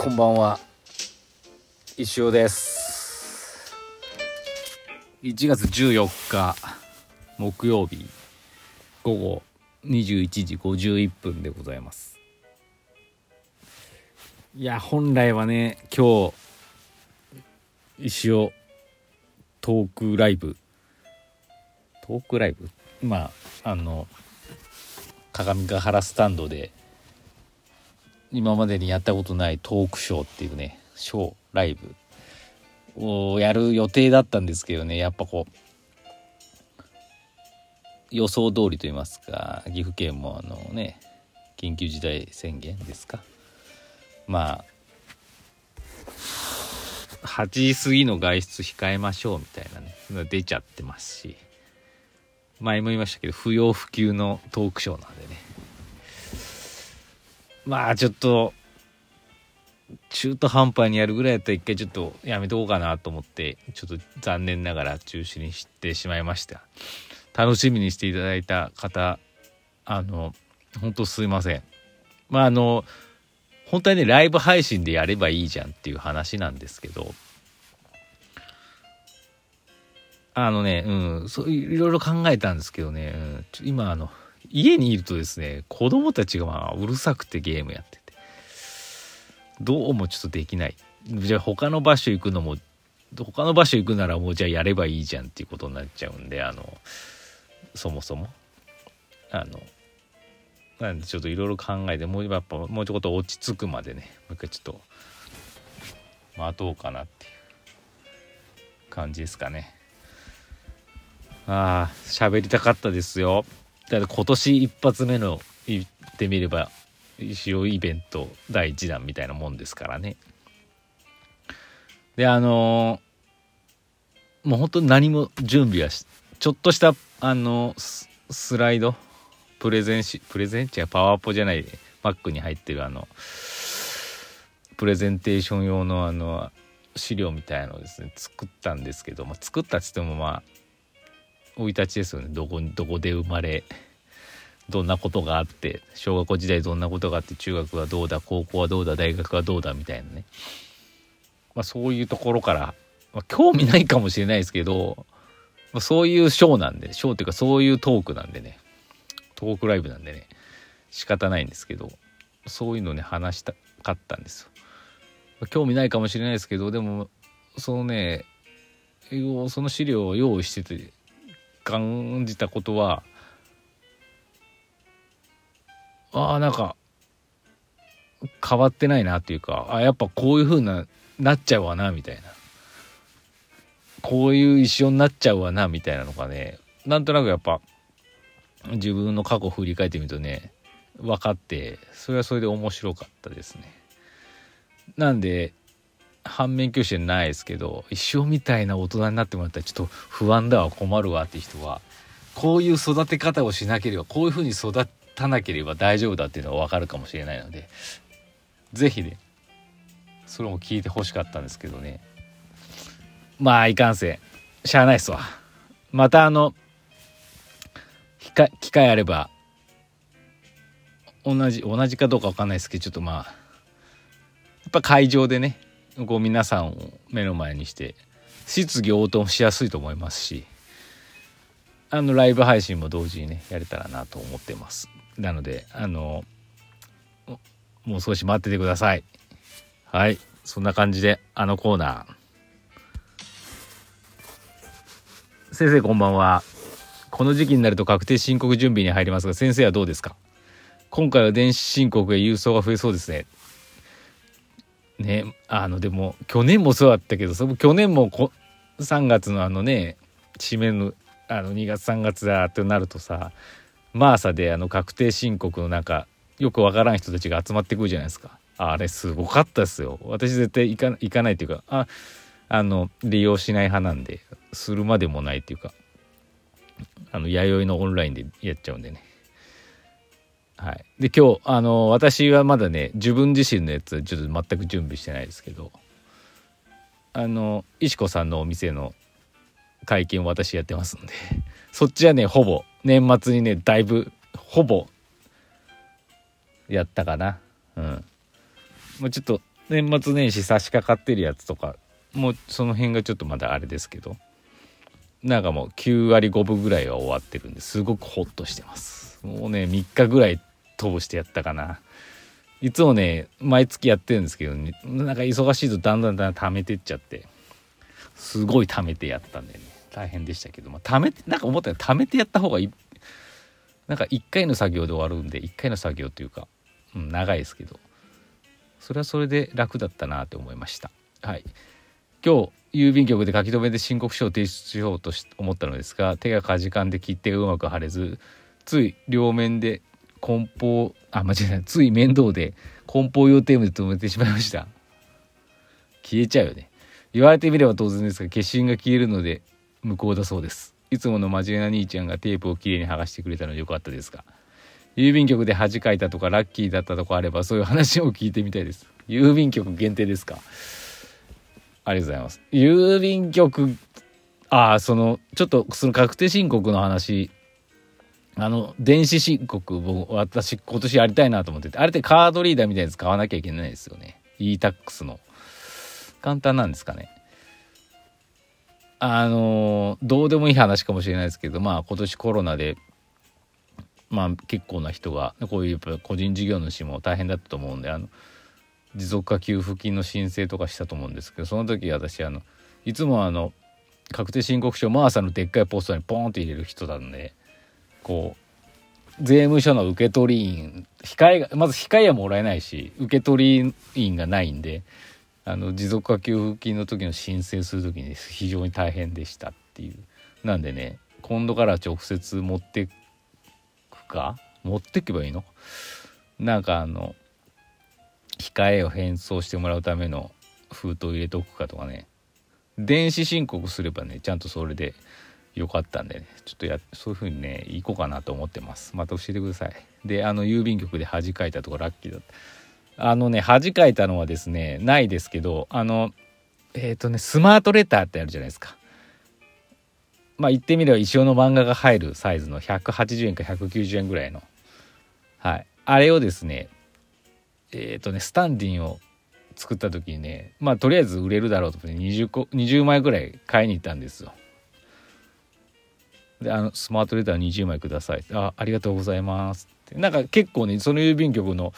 こんばんは。石尾です。1月14日木曜日午後21時51分でございます。いや本来はね今日石尾トークライブ。トークライブ？まああの鏡ヶ原スタンドで今までにやったことないトークショーっていうねショーライブをやる予定だったんですけどねやっぱこう予想通りと言いますか岐阜県もあのね緊急事態宣言ですか？まあ8時過ぎの外出控えましょうみたいなね出ちゃってますし前も言いましたけど不要不急のトークショーなんでね。まあちょっと中途半端にやるぐらいだったら一回ちょっとやめとこうかなと思ってちょっと残念ながら中止にしてしまいました。楽しみにしていただいた方あの本当すいません。まああの本当はねライブ配信でやればいいじゃんっていう話なんですけどあのねうんそういろいろ考えたんですけどね、うん、今あの家にいるとですね子供たちがまあうるさくてゲームやってて。どうもちょっとできない。じゃあ他の場所行くのも他の場所行くならもうじゃあやればいいじゃんっていうことになっちゃうんであのそもそも。あのなんでちょっといろいろ考えてもうやっぱもうちょっと落ち着くまでねもう一回ちょっと待とうかなっていう感じですかね。ああ喋りたかったですよ。だ今年一発目の言ってみれば石尾イベント第1弾みたいなもんですからね。であのー、もう本当に何も準備はしちょっとしたあのスライド？プレゼンしプレゼン？チやパワーポじゃない。バッグに入ってるあのプレゼンテーション用のあの資料みたいのをですね作ったんですけど、まあ、作ったっつってもまあ生い立ちですよね。どこどこで生まれどんなことがあって小学校時代どんなことがあって中学はどうだ高校はどうだ大学はどうだみたいなね、まあ、そういうところから、まあ、興味ないかもしれないですけど、まあ、そういうショーなんでショーっていうかそういうトークなんでね。トークライブなんでね。仕方ないんですけどそういうのね話したかったんですよ。興味ないかもしれないですけどでもそのねその資料を用意してて感じたことはああなんか変わってないなっていうかあやっぱこういう風ななっちゃうわなみたいな。こういう一緒になっちゃうわなみたいなのがねなんとなくやっぱ自分の過去を振り返ってみるとね分かってそれはそれで面白かったですね。なんで反面教師じゃないですけど一生みたいな大人になってもらったらちょっと不安だわ困るわって人はこういう育て方をしなければこういうふうに育たなければ大丈夫だっていうのが分かるかもしれないので是非ねそれも聞いてほしかったんですけどね。まあいかんせんしゃあないっすわ。またあの機会あれば同じ同じかどうか分かんないですけどちょっとまあやっぱ会場でねこう皆さんを目の前にして質疑応答もしやすいと思いますしあのライブ配信も同時にねやれたらなと思ってます。なのであのもう少し待っててください。はい。そんな感じであのコーナー。先生こんばんは。この時期になると確定申告準備に入りますが先生はどうですか？今回は電子申告や郵送が増えそうですね。ねあのでも去年もそうだったけどその去年もこ3月のあのね締めのあの2月3月だってなるとさマーサであの確定申告のなんかよくわからん人たちが集まってくるじゃないですか。あれすごかったですよ。私絶対行か行かないっていうかああの利用しない派なんでするまでもないっていうかあの弥生のオンラインでやっちゃうんでね。はい、で今日あの私はまだね自分自身のやつちょっと全く準備してないですけどあの石子さんのお店の会見を私やってますんでそっちはねほぼ年末にねだいぶほぼやったかな。うん。もうちょっと年末年始差し掛かってるやつとかもうその辺がちょっとまだあれですけどなんかもう9割5分ぐらいは終わってるんですごくホッとしてます。もうね3日ぐらい通してやったかな。いつもね毎月やってるんですけど、ね、なんか忙しいとだんだんだんだん溜めてっちゃってすごい溜めてやったんでね。大変でしたけど、まあ、溜めてなんか思ったよ溜めてやった方がいい。なんか1回の作業で終わるんで1回の作業というか、うん、長いですけどそれはそれで楽だったなって思いました。はい。今日郵便局で書き留めで申告書を提出しようと思ったのですが手がかじかんで切手がうまく貼れずつい両面で梱包あ間違えない。つい面倒で梱包用テープで止めてしまいました。消えちゃうよね。言われてみれば当然ですが消印が消えるので無効だそうです。いつもの真面目な兄ちゃんがテープをきれいに剥がしてくれたのでよかったですが。郵便局で恥かいたとかラッキーだったとかあればそういう話を聞いてみたいです。郵便局限定ですか。ありがとうございます。郵便局ああそのちょっとその確定申告の話あの電子申告私今年やりたいなと思っててあれってカードリーダーみたいなやつ買わなきゃいけないですよね。e-tax の。簡単なんですかね。あのどうでもいい話かもしれないですけどまあ今年コロナでまあ結構な人がこういうやっぱ個人事業主も大変だったと思うんであの持続化給付金の申請とかしたと思うんですけどその時私あのいつもあの確定申告書マーサのでっかいポストにポーンって入れる人なんでこう税務署の受取員控えがまず控えはもらえないし受取員がないんであの持続化給付金の時の申請する時に非常に大変でしたっていう。なんでね今度から直接持ってくか？持ってけばいいの？なんかあの控えを返送してもらうための封筒入れとくかとかね。電子申告すればねちゃんとそれでよかったんでねちょっとやそういう風にね行こうかなと思ってます。また教えてください。であの郵便局で恥かいたとかラッキーだった。あのね恥かいたのはですねないですけどあのえっ、ー、とねスマートレターってあるじゃないですか。まあ言ってみれば一生の漫画が入るサイズの180円か190円ぐらいの。はい。あれをですねえっ、ー、とねスタンディンを作った時にねまあとりあえず売れるだろうと思って20個20枚ぐらい買いに行ったんですよ。であのスマートレター20枚ください。あありがとうございます。って。なんか結構ねその郵便局の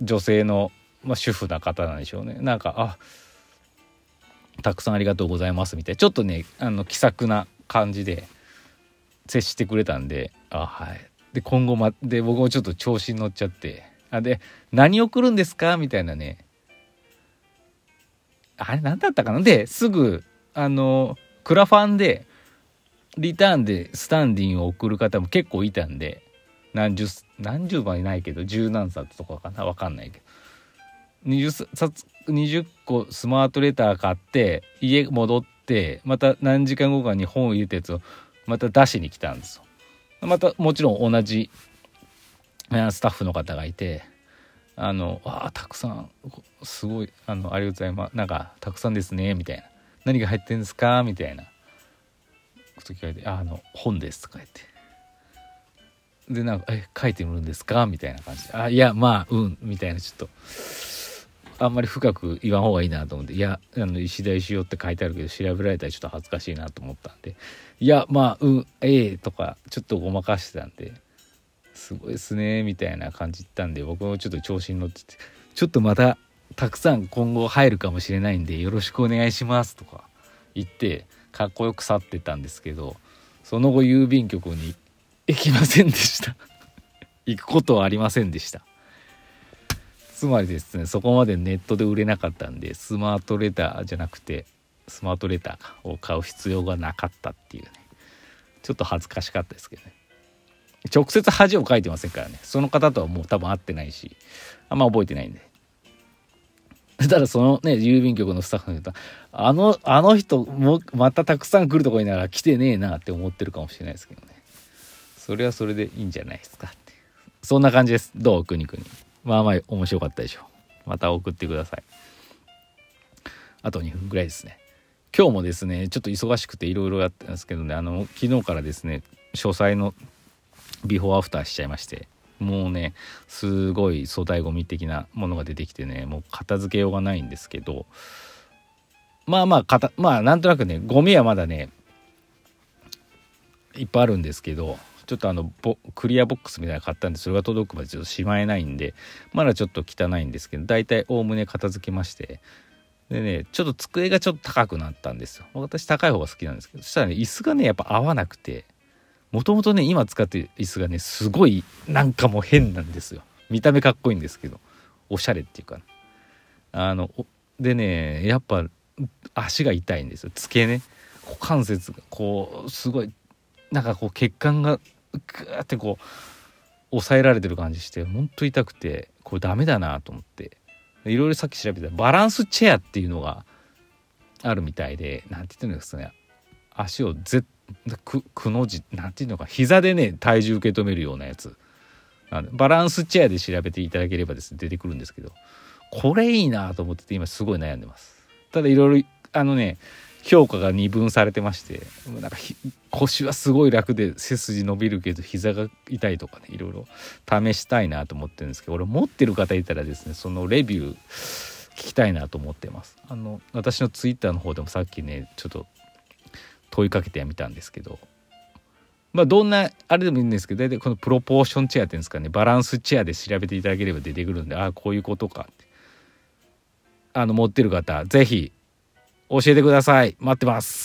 女性の、まあ、主婦な方なんでしょうね。なんかあたくさんありがとうございます。みたいな。ちょっとねあの気さくな感じで接してくれたんであはい。で今後まで僕もちょっと調子に乗っちゃって。あで何送るんですか？みたいなね。あれ何だったかな？ですぐあのクラファンでリターンでスタンディンを送る方も結構いたんで何十何十枚ないけど十何冊とかかな分かんないけど20冊20個スマートレター買って家戻ってまた何時間後かに本を入れたやつをまた出しに来たんですよ。またもちろん同じスタッフの方がいてあの「わあたくさんすごいあのありがとうございますなんかたくさんですね」みたいな「何が入ってんですか?」みたいなこと聞かれて「あの本です」とか言って。でなんか「え書いてみるんですか?」みたいな感じで「あいやまあうん」みたいなちょっとあんまり深く言わん方がいいなと思って「いやあの石田石尾って書いてあるけど調べられたらちょっと恥ずかしいなと思ったんで「いやまあうんええとかちょっとごまかしてたんで「すごいですね」みたいな感じ言ったんで僕もちょっと調子に乗ってて「ちょっとまたたくさん今後入るかもしれないんでよろしくお願いします」とか言ってかっこよく去ってたんですけどその後郵便局に行きませんでした。行くことはありませんでした。つまりですねそこまでネットで売れなかったんでスマートレターじゃなくてスマートレターを買う必要がなかったっていうね。ちょっと恥ずかしかったですけどね。直接恥を書いてませんからね。その方とはもう多分会ってないしあんま覚えてないんで。ただそのね郵便局のスタッフの人あのあの人もまたたくさん来るとこになら来てねえなって思ってるかもしれないですけどねそれはそれでいいんじゃないですかってそんな感じですどう？くにくにまあまあ面白かったでしょう。また送ってください。あと2分ぐらいですね。今日もですね、ちょっと忙しくていろいろやってるんですけどね、あの、昨日からですね、詳細のビフォーアフターしちゃいまして、もうねすごい粗大ごみ的なものが出てきてねもう片付けようがないんですけどまあまあかたまあなんとなくねゴミはまだねいっぱいあるんですけどちょっとあのクリアボックスみたいなの買ったんでそれが届くまでちょっとしまえないんでまだちょっと汚いんですけど大体おおむね片付けましてでねちょっと机がちょっと高くなったんですよ。私高い方が好きなんですけどそしたらね椅子がねやっぱ合わなくてもともとね今使ってる椅子がねすごいなんかもう変なんですよ。見た目かっこいいんですけど。おしゃれっていうかあのでねやっぱ足が痛いんですよ。付けね股関節がこうすごいなんかこう血管がグーってこう抑えられてる感じしてほんと痛くてこれダメだなと思って。いろいろさっき調べたバランスチェアっていうのがあるみたいで何て言ってるんですかね。足をくくの字何て言うのか膝でね体重受け止めるようなやつ。バランスチェアで調べていただければですね出てくるんですけど。これいいなと思ってて今すごい悩んでます。ただいろいろあのね評価が二分されてましてなんか腰はすごい楽で背筋伸びるけど膝が痛いとかねいろいろ試したいなと思ってるんですけど俺持ってる方いたらですねそのレビュー聞きたいなと思ってます。あの私のツイッターの方でもさっきねちょっと問いかけてみたんですけど。まあどんなあれでもいいんですけど大体このプロポーションチェアっていうんですかね。バランスチェアで調べていただければ出てくるんでああこういうことかって。あの持ってる方是非教えてください。待ってます。